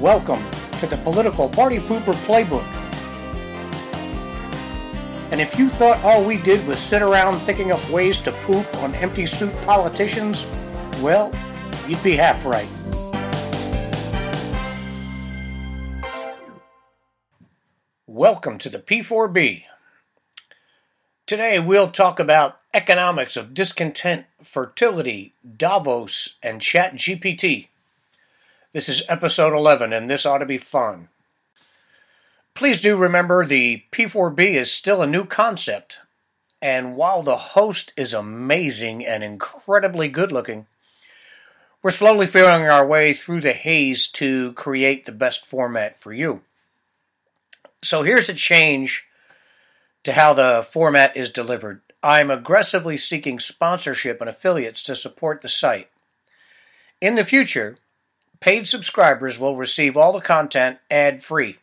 Welcome to the Political Party Pooper Playbook. And if you thought all we did was sit around thinking up ways to poop on empty suit politicians, well, you'd be half right. Welcome to the P4B. Today we'll talk about economics of discontent, fertility, Davos, and ChatGPT. This is episode 11, and this ought to be fun. Please do remember the P4B is still a new concept, and while the host is amazing and incredibly good looking, we're slowly feeling our way through the haze to create the best format for you. So here's a change to how the format is delivered. I'm aggressively seeking sponsorship and affiliates to support the site. In the future, paid subscribers will receive all the content ad free.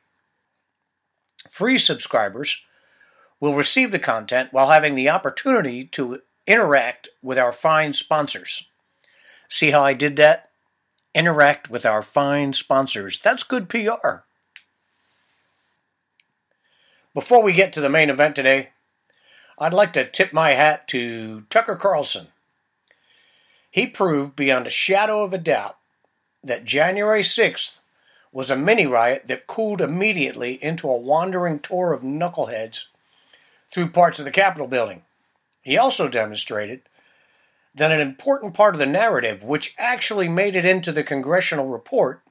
Free subscribers will receive the content while having the opportunity to interact with our fine sponsors. See how I did that? Interact with our fine sponsors. That's good PR. Before we get to the main event today, I'd like to tip my hat to Tucker Carlson. He proved beyond a shadow of a doubt that January 6th was a mini riot that cooled immediately into a wandering tour of knuckleheads through parts of the Capitol building. He also demonstrated that an important part of the narrative, which actually made it into the congressional report,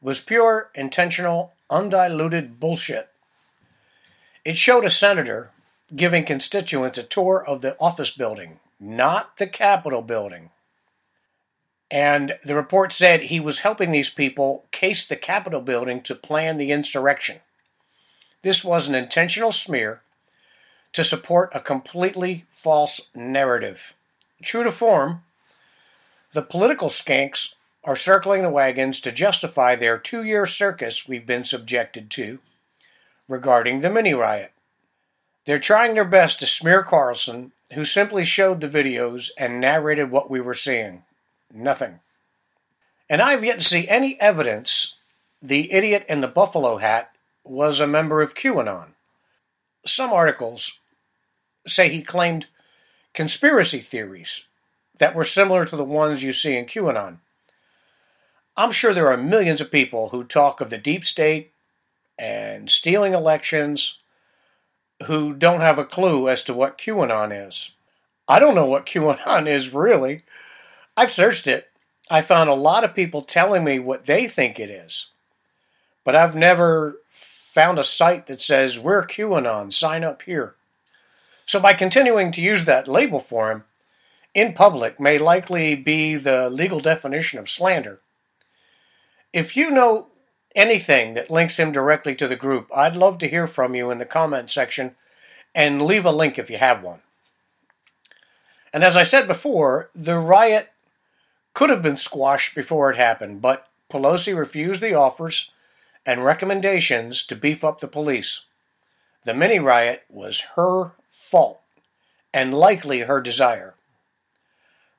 was pure, intentional, undiluted bullshit. It showed a senator giving constituents a tour of the office building, not the Capitol building. And the report said he was helping these people case the Capitol building to plan the insurrection. This was an intentional smear to support a completely false narrative. True to form, the political skanks are circling the wagons to justify their two year circus we've been subjected to regarding the mini riot. They're trying their best to smear Carlson, who simply showed the videos and narrated what we were seeing. Nothing. And I have yet to see any evidence the idiot in the buffalo hat was a member of QAnon. Some articles say he claimed conspiracy theories that were similar to the ones you see in QAnon. I'm sure there are millions of people who talk of the deep state and stealing elections who don't have a clue as to what QAnon is. I don't know what QAnon is really. I've searched it. I found a lot of people telling me what they think it is. But I've never found a site that says, We're QAnon, sign up here. So by continuing to use that label for him in public may likely be the legal definition of slander. If you know anything that links him directly to the group, I'd love to hear from you in the comment section and leave a link if you have one. And as I said before, the riot could have been squashed before it happened, but Pelosi refused the offers and recommendations to beef up the police. The mini riot was her fault and likely her desire.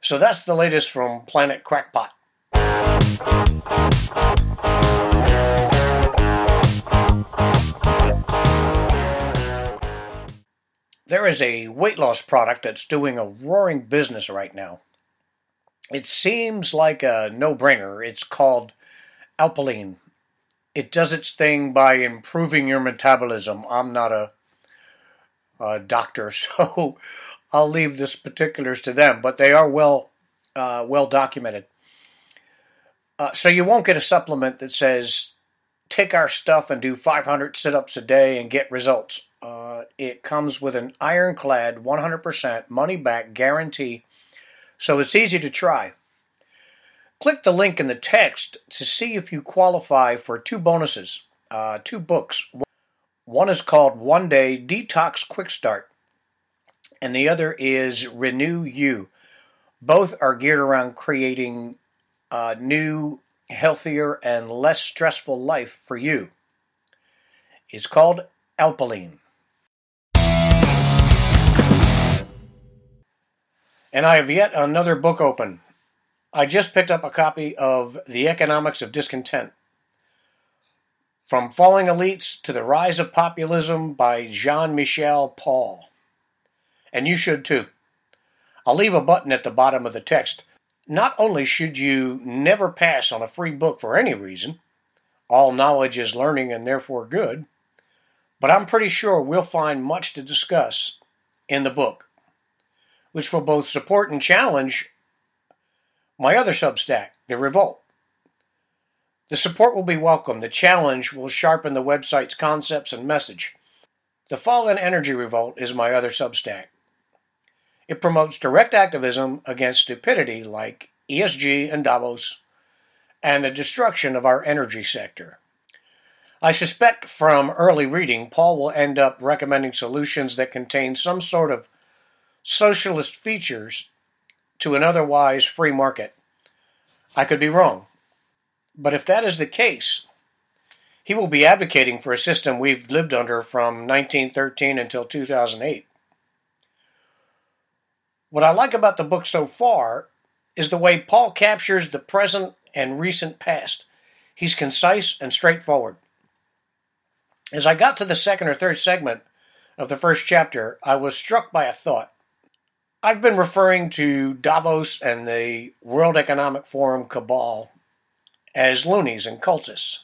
So that's the latest from Planet Crackpot. There is a weight loss product that's doing a roaring business right now. It seems like a no brainer. It's called Alpilean. It does its thing by improving your metabolism. I'm not a, a doctor, so I'll leave this particulars to them, but they are well uh, well documented. Uh, so you won't get a supplement that says take our stuff and do 500 sit-ups a day and get results. Uh, it comes with an ironclad 100% money back guarantee, so it's easy to try. Click the link in the text to see if you qualify for two bonuses, uh, two books. One is called One Day Detox Quick Start, and the other is Renew You. Both are geared around creating a new, healthier, and less stressful life for you. It's called Alpilean. And I have yet another book open. I just picked up a copy of The Economics of Discontent. From Falling Elites to the Rise of Populism by Jean Michel Paul. And you should too. I'll leave a button at the bottom of the text. Not only should you never pass on a free book for any reason, all knowledge is learning and therefore good, but I'm pretty sure we'll find much to discuss in the book, which will both support and challenge my other Substack, The Revolt. The support will be welcome. The challenge will sharpen the website's concepts and message. The Fallen Energy Revolt is my other Substack. It promotes direct activism against stupidity like ESG and Davos and the destruction of our energy sector. I suspect from early reading, Paul will end up recommending solutions that contain some sort of socialist features to an otherwise free market. I could be wrong. But if that is the case, he will be advocating for a system we've lived under from 1913 until 2008. What I like about the book so far is the way Paul captures the present and recent past. He's concise and straightforward. As I got to the second or third segment of the first chapter, I was struck by a thought. I've been referring to Davos and the World Economic Forum cabal as loonies and cultists,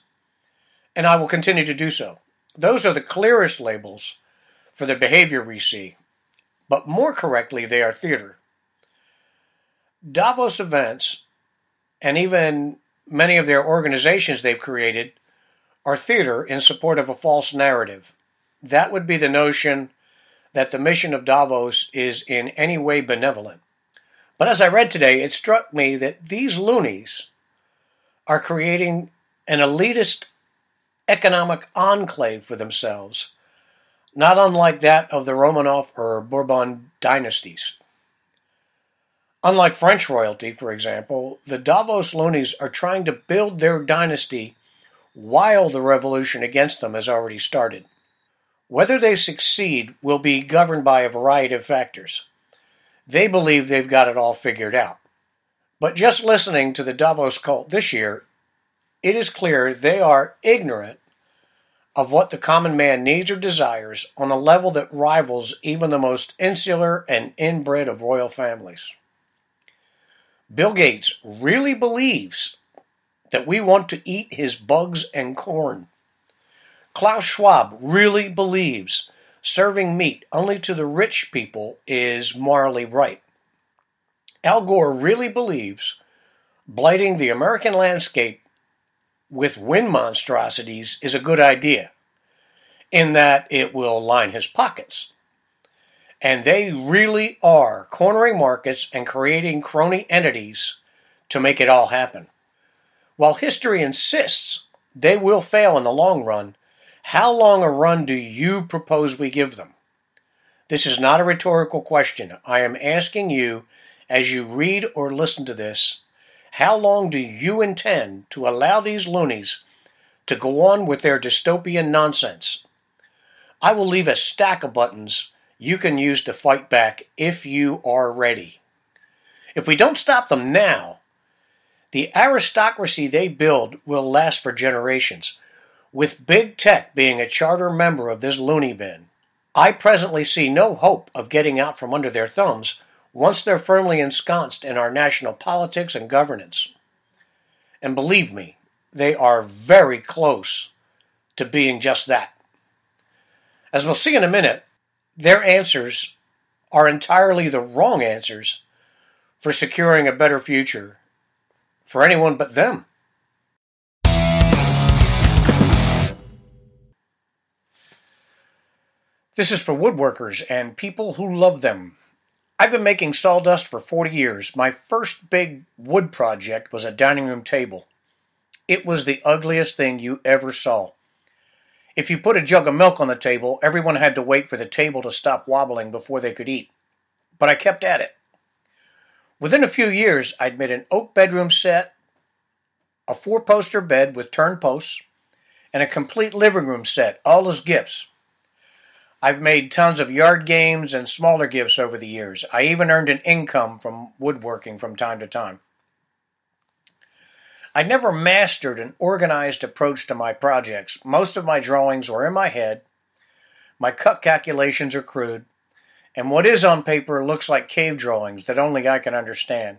and I will continue to do so. Those are the clearest labels for the behavior we see, but more correctly, they are theater. Davos events, and even many of their organizations they've created, are theater in support of a false narrative. That would be the notion that the mission of Davos is in any way benevolent. But as I read today, it struck me that these loonies are creating an elitist economic enclave for themselves, not unlike that of the Romanov or Bourbon dynasties. Unlike French royalty, for example, the Davos loonies are trying to build their dynasty while the revolution against them has already started. Whether they succeed will be governed by a variety of factors. They believe they've got it all figured out. But just listening to the Davos cult this year, it is clear they are ignorant of what the common man needs or desires on a level that rivals even the most insular and inbred of royal families. Bill Gates really believes that we want to eat his bugs and corn. Klaus Schwab really believes serving meat only to the rich people is morally right. Al Gore really believes blighting the American landscape with wind monstrosities is a good idea, in that it will line his pockets. And they really are cornering markets and creating crony entities to make it all happen. While history insists they will fail in the long run, how long a run do you propose we give them? This is not a rhetorical question. I am asking you as you read or listen to this, how long do you intend to allow these loonies to go on with their dystopian nonsense? I will leave a stack of buttons you can use to fight back if you are ready. If we don't stop them now, the aristocracy they build will last for generations, with big tech being a charter member of this loony bin. I presently see no hope of getting out from under their thumbs once they're firmly ensconced in our national politics and governance. And believe me, they are very close to being just that. As we'll see in a minute, their answers are entirely the wrong answers for securing a better future for anyone but them. This is for woodworkers and people who love them. I've been making sawdust for 40 years. My first big wood project was a dining room table. It was the ugliest thing you ever saw. If you put a jug of milk on the table, everyone had to wait for the table to stop wobbling before they could eat. But I kept at it. Within a few years, I'd made an oak bedroom set, a four poster bed with turn posts, and a complete living room set, all as gifts. I've made tons of yard games and smaller gifts over the years. I even earned an income from woodworking from time to time. I never mastered an organized approach to my projects. Most of my drawings were in my head. My cut calculations are crude. And what is on paper looks like cave drawings that only I can understand.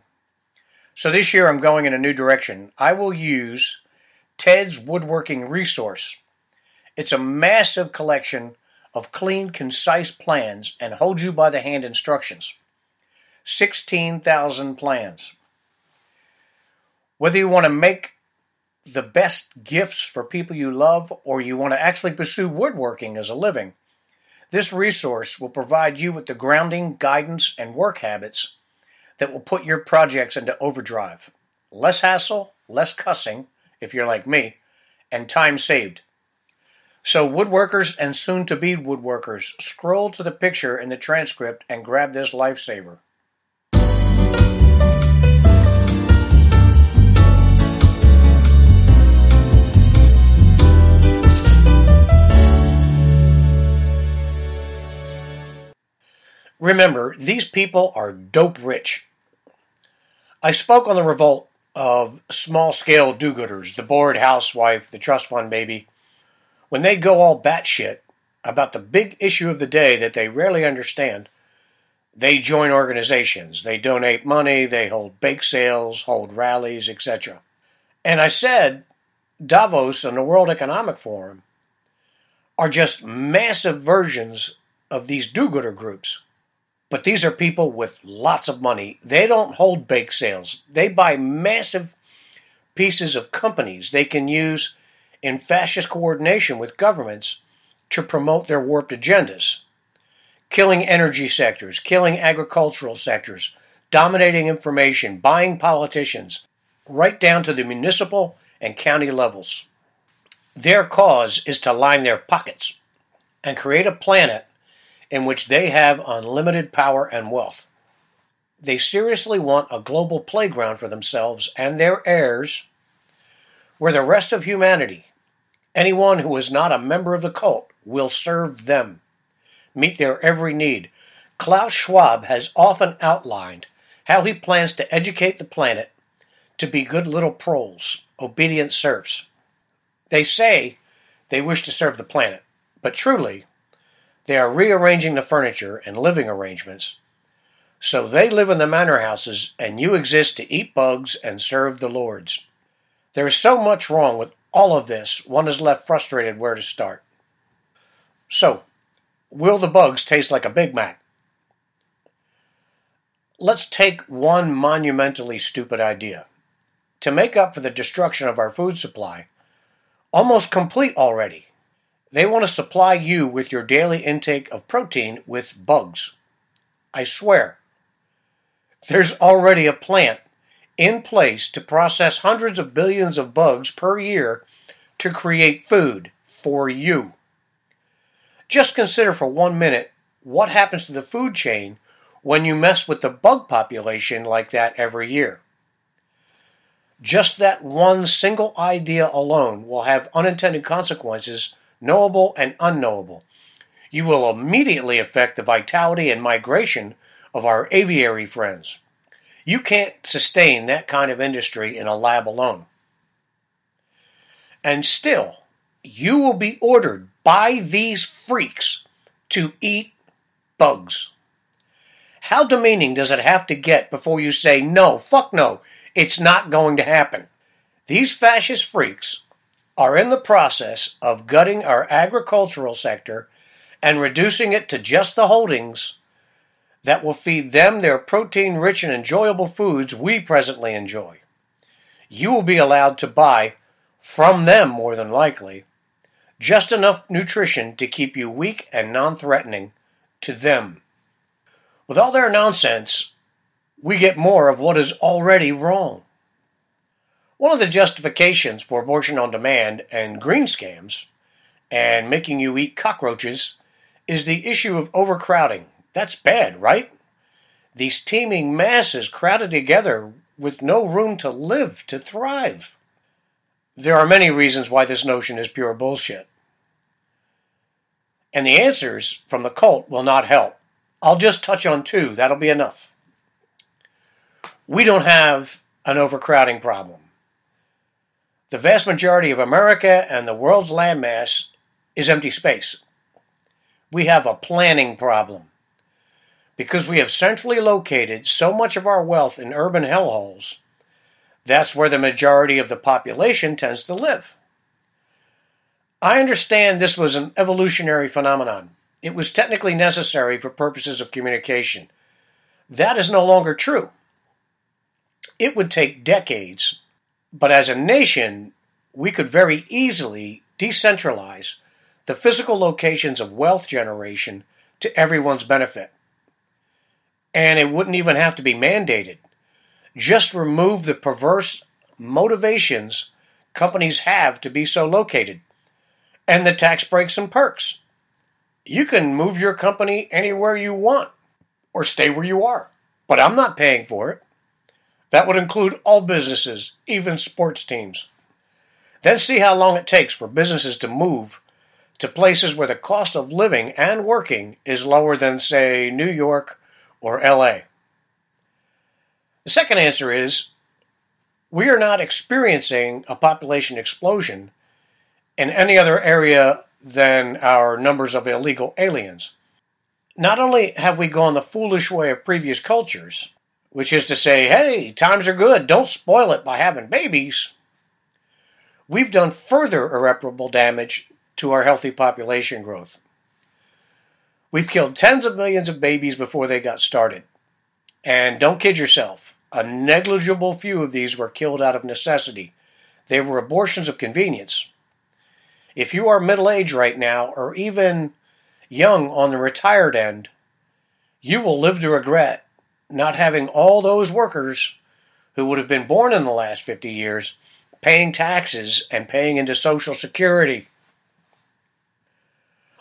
So this year I'm going in a new direction. I will use Ted's Woodworking Resource. It's a massive collection of clean, concise plans and hold you by the hand instructions. 16,000 plans. Whether you want to make the best gifts for people you love or you want to actually pursue woodworking as a living, this resource will provide you with the grounding, guidance, and work habits that will put your projects into overdrive. Less hassle, less cussing, if you're like me, and time saved. So, woodworkers and soon to be woodworkers, scroll to the picture in the transcript and grab this lifesaver. Remember, these people are dope rich. I spoke on the revolt of small scale do gooders, the bored housewife, the trust fund baby. When they go all batshit about the big issue of the day that they rarely understand, they join organizations, they donate money, they hold bake sales, hold rallies, etc. And I said Davos and the World Economic Forum are just massive versions of these do gooder groups. But these are people with lots of money. They don't hold bake sales. They buy massive pieces of companies they can use in fascist coordination with governments to promote their warped agendas. Killing energy sectors, killing agricultural sectors, dominating information, buying politicians, right down to the municipal and county levels. Their cause is to line their pockets and create a planet in which they have unlimited power and wealth. They seriously want a global playground for themselves and their heirs, where the rest of humanity, anyone who is not a member of the cult, will serve them, meet their every need. Klaus Schwab has often outlined how he plans to educate the planet to be good little proles, obedient serfs. They say they wish to serve the planet, but truly, they are rearranging the furniture and living arrangements. So they live in the manor houses, and you exist to eat bugs and serve the lords. There is so much wrong with all of this, one is left frustrated where to start. So, will the bugs taste like a Big Mac? Let's take one monumentally stupid idea. To make up for the destruction of our food supply, almost complete already, they want to supply you with your daily intake of protein with bugs. I swear. There's already a plant in place to process hundreds of billions of bugs per year to create food for you. Just consider for one minute what happens to the food chain when you mess with the bug population like that every year. Just that one single idea alone will have unintended consequences knowable and unknowable. You will immediately affect the vitality and migration of our aviary friends. You can't sustain that kind of industry in a lab alone. And still, you will be ordered by these freaks to eat bugs. How demeaning does it have to get before you say, no, fuck no, it's not going to happen? These fascist freaks are in the process of gutting our agricultural sector and reducing it to just the holdings that will feed them their protein rich and enjoyable foods we presently enjoy. You will be allowed to buy from them, more than likely, just enough nutrition to keep you weak and non threatening to them. With all their nonsense, we get more of what is already wrong. One of the justifications for abortion on demand and green scams and making you eat cockroaches is the issue of overcrowding. That's bad, right? These teeming masses crowded together with no room to live, to thrive. There are many reasons why this notion is pure bullshit. And the answers from the cult will not help. I'll just touch on two, that'll be enough. We don't have an overcrowding problem. The vast majority of America and the world's landmass is empty space. We have a planning problem. Because we have centrally located so much of our wealth in urban hellholes, that's where the majority of the population tends to live. I understand this was an evolutionary phenomenon. It was technically necessary for purposes of communication. That is no longer true. It would take decades, but as a nation, we could very easily decentralize the physical locations of wealth generation to everyone's benefit. And it wouldn't even have to be mandated. Just remove the perverse motivations companies have to be so located and the tax breaks and perks. You can move your company anywhere you want or stay where you are, but I'm not paying for it. That would include all businesses, even sports teams. Then see how long it takes for businesses to move to places where the cost of living and working is lower than, say, New York or LA. The second answer is we are not experiencing a population explosion in any other area than our numbers of illegal aliens. Not only have we gone the foolish way of previous cultures, which is to say, hey, times are good, don't spoil it by having babies, we've done further irreparable damage to our healthy population growth. We've killed tens of millions of babies before they got started. And don't kid yourself, a negligible few of these were killed out of necessity. They were abortions of convenience. If you are middle aged right now, or even young on the retired end, you will live to regret not having all those workers who would have been born in the last 50 years paying taxes and paying into Social Security.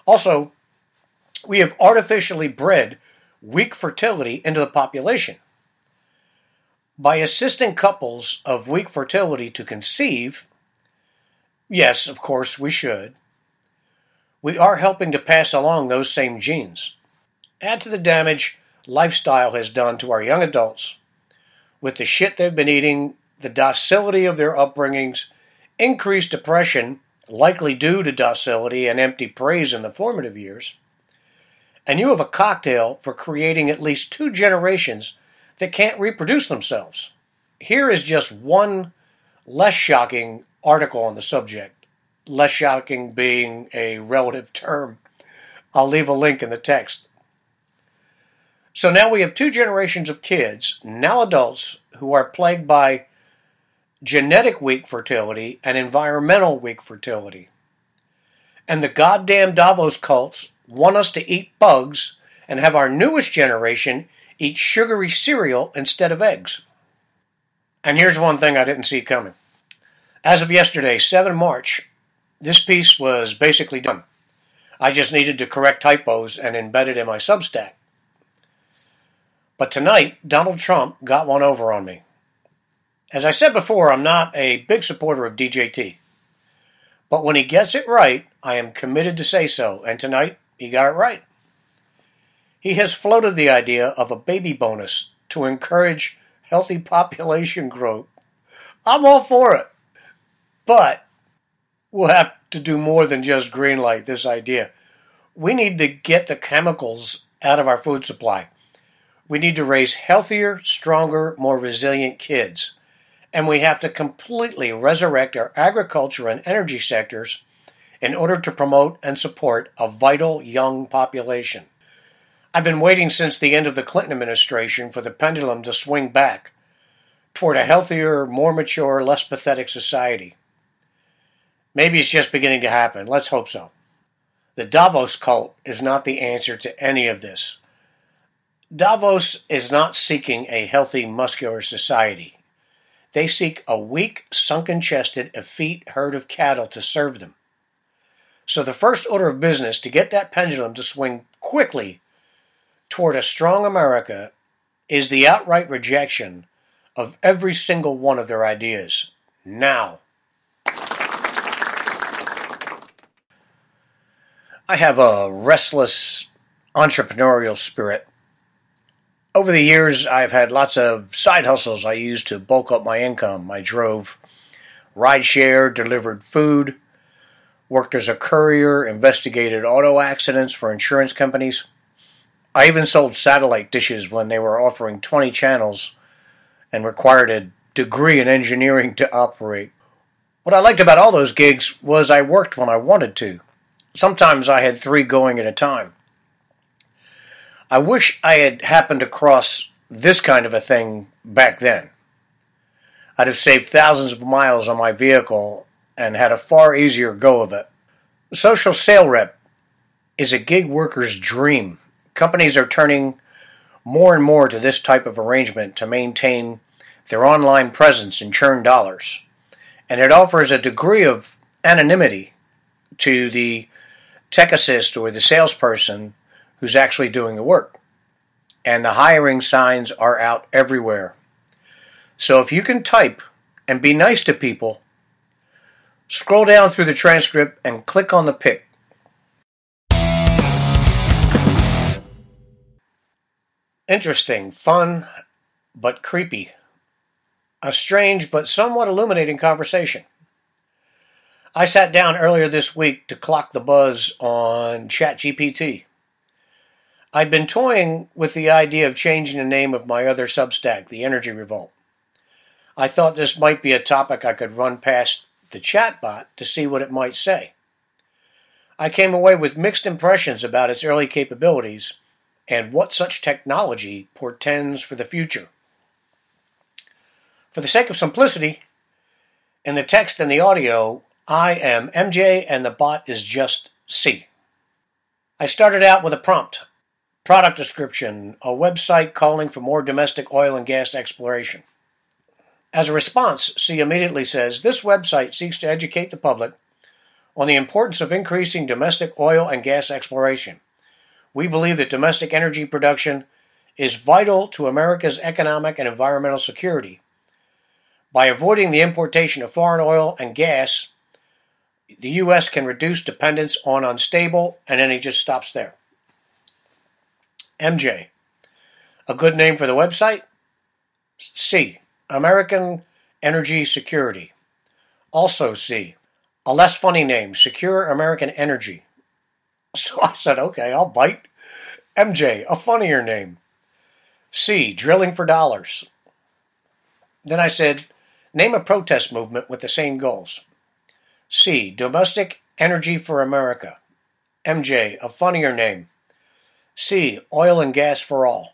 Also, we have artificially bred weak fertility into the population. By assisting couples of weak fertility to conceive, Yes, of course, we should. We are helping to pass along those same genes. Add to the damage lifestyle has done to our young adults with the shit they've been eating, the docility of their upbringings, increased depression, likely due to docility and empty praise in the formative years. And you have a cocktail for creating at least two generations that can't reproduce themselves. Here is just one less shocking article on the subject, less shocking being a relative term. I'll leave a link in the text. So now we have two generations of kids, now adults, who are plagued by genetic weak fertility and environmental weak fertility. And the goddamn Davos cults want us to eat bugs and have our newest generation eat sugary cereal instead of eggs. And here's one thing I didn't see coming. As of yesterday, 7 March, this piece was basically done. I just needed to correct typos and embed it in my Substack. But tonight, Donald Trump got one over on me. As I said before, I'm not a big supporter of DJT. But when he gets it right, I am committed to say so, and tonight he got it right. He has floated the idea of a baby bonus to encourage healthy population growth. I'm all for it. But we'll have to do more than just greenlight this idea. We need to get the chemicals out of our food supply. We need to raise healthier, stronger, more resilient kids. And we have to completely resurrect our agriculture and energy sectors in order to promote and support a vital young population. I've been waiting since the end of the Clinton administration for the pendulum to swing back toward a healthier, more mature, less pathetic society. Maybe it's just beginning to happen. Let's hope so. The Davos cult is not the answer to any of this. Davos is not seeking a healthy, muscular society. They seek a weak, sunken chested, effete herd of cattle to serve them. So, the first order of business to get that pendulum to swing quickly toward a strong America is the outright rejection of every single one of their ideas. Now. I have a restless entrepreneurial spirit. Over the years, I've had lots of side hustles I used to bulk up my income. I drove rideshare, delivered food, worked as a courier, investigated auto accidents for insurance companies. I even sold satellite dishes when they were offering 20 channels and required a degree in engineering to operate. What I liked about all those gigs was I worked when I wanted to. Sometimes I had three going at a time. I wish I had happened across this kind of a thing back then. I'd have saved thousands of miles on my vehicle and had a far easier go of it. Social sale rep is a gig worker's dream. Companies are turning more and more to this type of arrangement to maintain their online presence and churn dollars. And it offers a degree of anonymity to the tech assist or the salesperson who's actually doing the work. And the hiring signs are out everywhere. So if you can type and be nice to people, scroll down through the transcript and click on the pick. Interesting, fun, but creepy. A strange but somewhat illuminating conversation. I sat down earlier this week to clock the buzz on ChatGPT. I'd been toying with the idea of changing the name of my other Substack, The Energy Revolt. I thought this might be a topic I could run past the chatbot to see what it might say. I came away with mixed impressions about its early capabilities and what such technology portends for the future. For the sake of simplicity, in the text and the audio, I am MJ and the bot is just C. I started out with a prompt product description, a website calling for more domestic oil and gas exploration. As a response, C immediately says this website seeks to educate the public on the importance of increasing domestic oil and gas exploration. We believe that domestic energy production is vital to America's economic and environmental security. By avoiding the importation of foreign oil and gas, the U.S. can reduce dependence on unstable, and then he just stops there. MJ. A good name for the website? C. American Energy Security. Also C. A less funny name, Secure American Energy. So I said, okay, I'll bite. MJ, a funnier name. C. Drilling for dollars. Then I said, name a protest movement with the same goals. C. Domestic Energy for America. MJ, a funnier name. C. Oil and gas for all.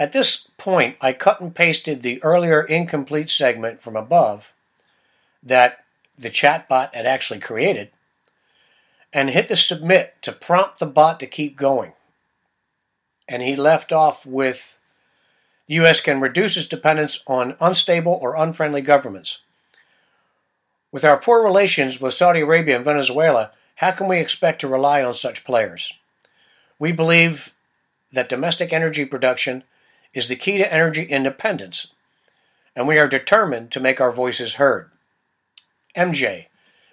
At this point, I cut and pasted the earlier incomplete segment from above that the chatbot had actually created and hit the submit to prompt the bot to keep going. And he left off with the U.S. can reduce its dependence on unstable or unfriendly governments. With our poor relations with Saudi Arabia and Venezuela, how can we expect to rely on such players? We believe that domestic energy production is the key to energy independence, and we are determined to make our voices heard. MJ,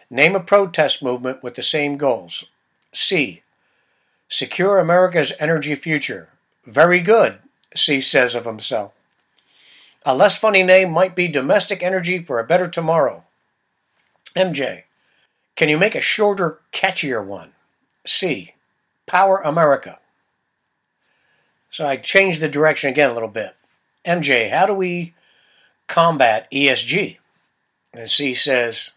name a protest movement with the same goals. C, secure America's energy future. Very good, C says of himself. A less funny name might be Domestic Energy for a Better Tomorrow. MJ, can you make a shorter, catchier one? C, Power America. So I changed the direction again a little bit. MJ, how do we combat ESG? And C says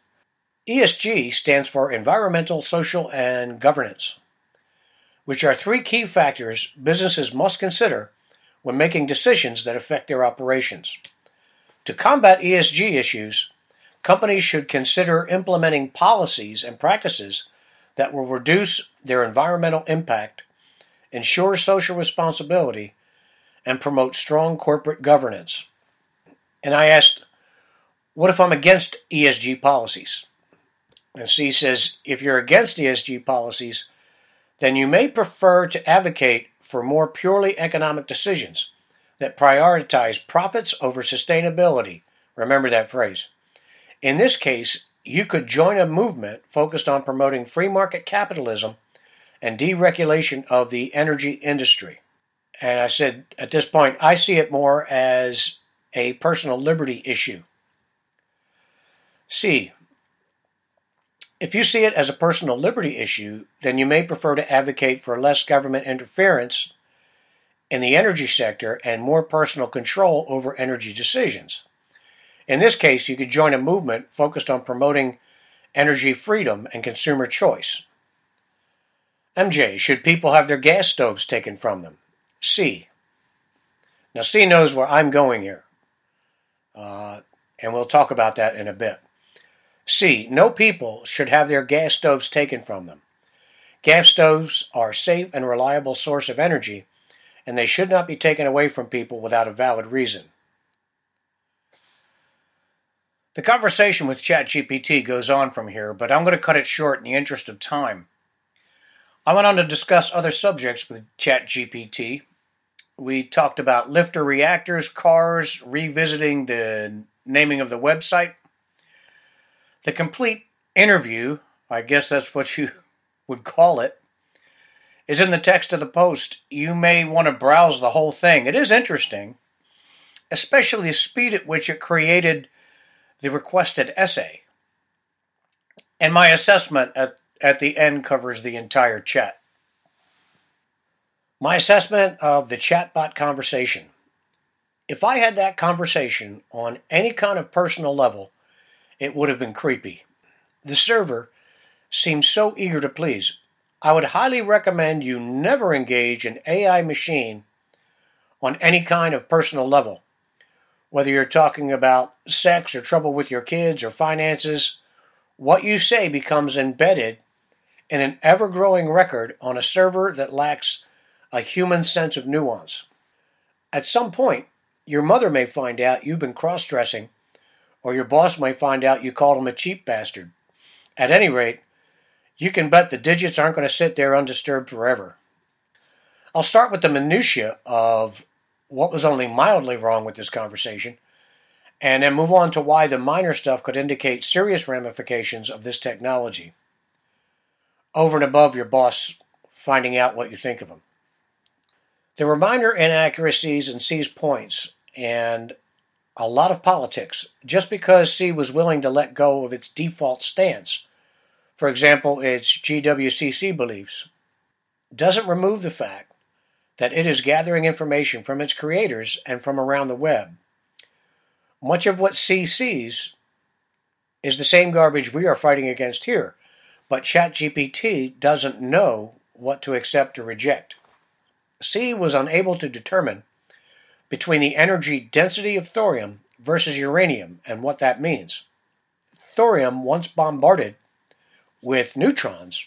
ESG stands for Environmental, Social, and Governance, which are three key factors businesses must consider when making decisions that affect their operations. To combat ESG issues, companies should consider implementing policies and practices that will reduce their environmental impact ensure social responsibility, and promote strong corporate governance. And I asked, what if I'm against ESG policies? And C says, if you're against ESG policies, then you may prefer to advocate for more purely economic decisions that prioritize profits over sustainability. Remember that phrase. In this case, you could join a movement focused on promoting free market capitalism and deregulation of the energy industry. And I said, at this point, I see it more as a personal liberty issue. C. If you see it as a personal liberty issue, then you may prefer to advocate for less government interference in the energy sector and more personal control over energy decisions. In this case, you could join a movement focused on promoting energy freedom and consumer choice. MJ, should people have their gas stoves taken from them? C. Now, C knows where I'm going here, uh, and we'll talk about that in a bit. C. No people should have their gas stoves taken from them. Gas stoves are a safe and reliable source of energy, and they should not be taken away from people without a valid reason. The conversation with ChatGPT goes on from here, but I'm going to cut it short in the interest of time. I went on to discuss other subjects with ChatGPT. We talked about LFTR reactors, cars, revisiting the naming of the website. The complete interview, I guess that's what you would call it, is in the text of the post. You may want to browse the whole thing. It is interesting, especially the speed at which it created the requested essay. And my assessment at, at the end covers the entire chat. My assessment of the chatbot conversation. If I had that conversation on any kind of personal level, it would have been creepy. The server seems so eager to please. I would highly recommend you never engage an AI machine on any kind of personal level whether you're talking about sex or trouble with your kids or finances, what you say becomes embedded in an ever growing record on a server that lacks a human sense of nuance. At some point, your mother may find out you've been cross dressing, or your boss may find out you called him a cheap bastard. At any rate, you can bet the digits aren't going to sit there undisturbed forever. I'll start with the minutiae of what was only mildly wrong with this conversation, and then move on to why the minor stuff could indicate serious ramifications of this technology. Over and above your boss finding out what you think of him. There were minor inaccuracies in C's points and a lot of politics just because C was willing to let go of its default stance. For example, its GWCC beliefs doesn't remove the fact that it is gathering information from its creators and from around the web. Much of what C sees is the same garbage we are fighting against here, but ChatGPT doesn't know what to accept or reject. C was unable to determine between the energy density of thorium versus uranium and what that means. Thorium, once bombarded with neutrons,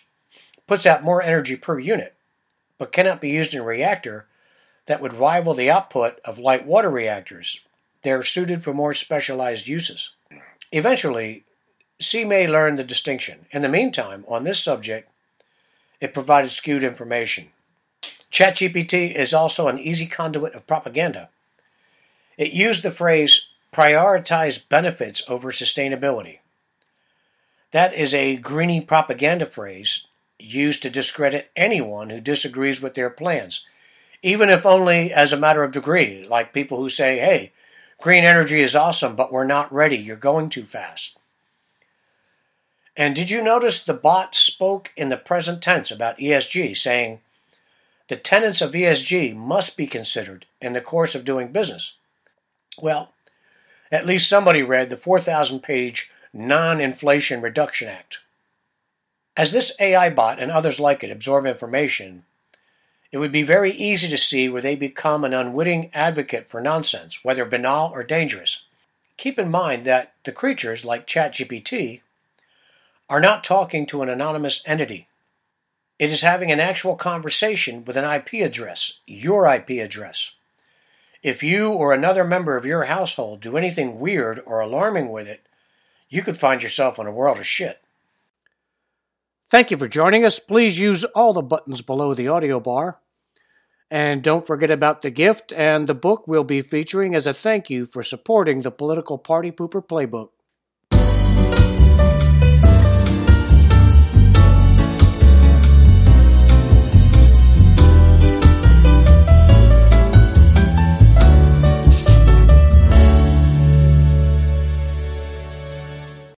puts out more energy per unit, but cannot be used in a reactor that would rival the output of light water reactors. They're suited for more specialized uses. Eventually, C may learn the distinction. In the meantime, on this subject, it provided skewed information. ChatGPT is also an easy conduit of propaganda. It used the phrase prioritize benefits over sustainability. That is a greeny propaganda phrase used to discredit anyone who disagrees with their plans, even if only as a matter of degree, like people who say, hey, green energy is awesome, but we're not ready, you're going too fast. And did you notice the bot spoke in the present tense about ESG, saying, the tenets of ESG must be considered in the course of doing business? Well, at least somebody read the 4,000 page Non Inflation Reduction Act. As this AI bot and others like it absorb information, it would be very easy to see where they become an unwitting advocate for nonsense, whether banal or dangerous. Keep in mind that the creatures, like ChatGPT, are not talking to an anonymous entity. It is having an actual conversation with an IP address, your IP address. If you or another member of your household do anything weird or alarming with it, you could find yourself in a world of shit. Thank you for joining us. Please use all the buttons below the audio bar. And don't forget about the gift and the book we'll be featuring as a thank you for supporting the Political Party Pooper Playbook.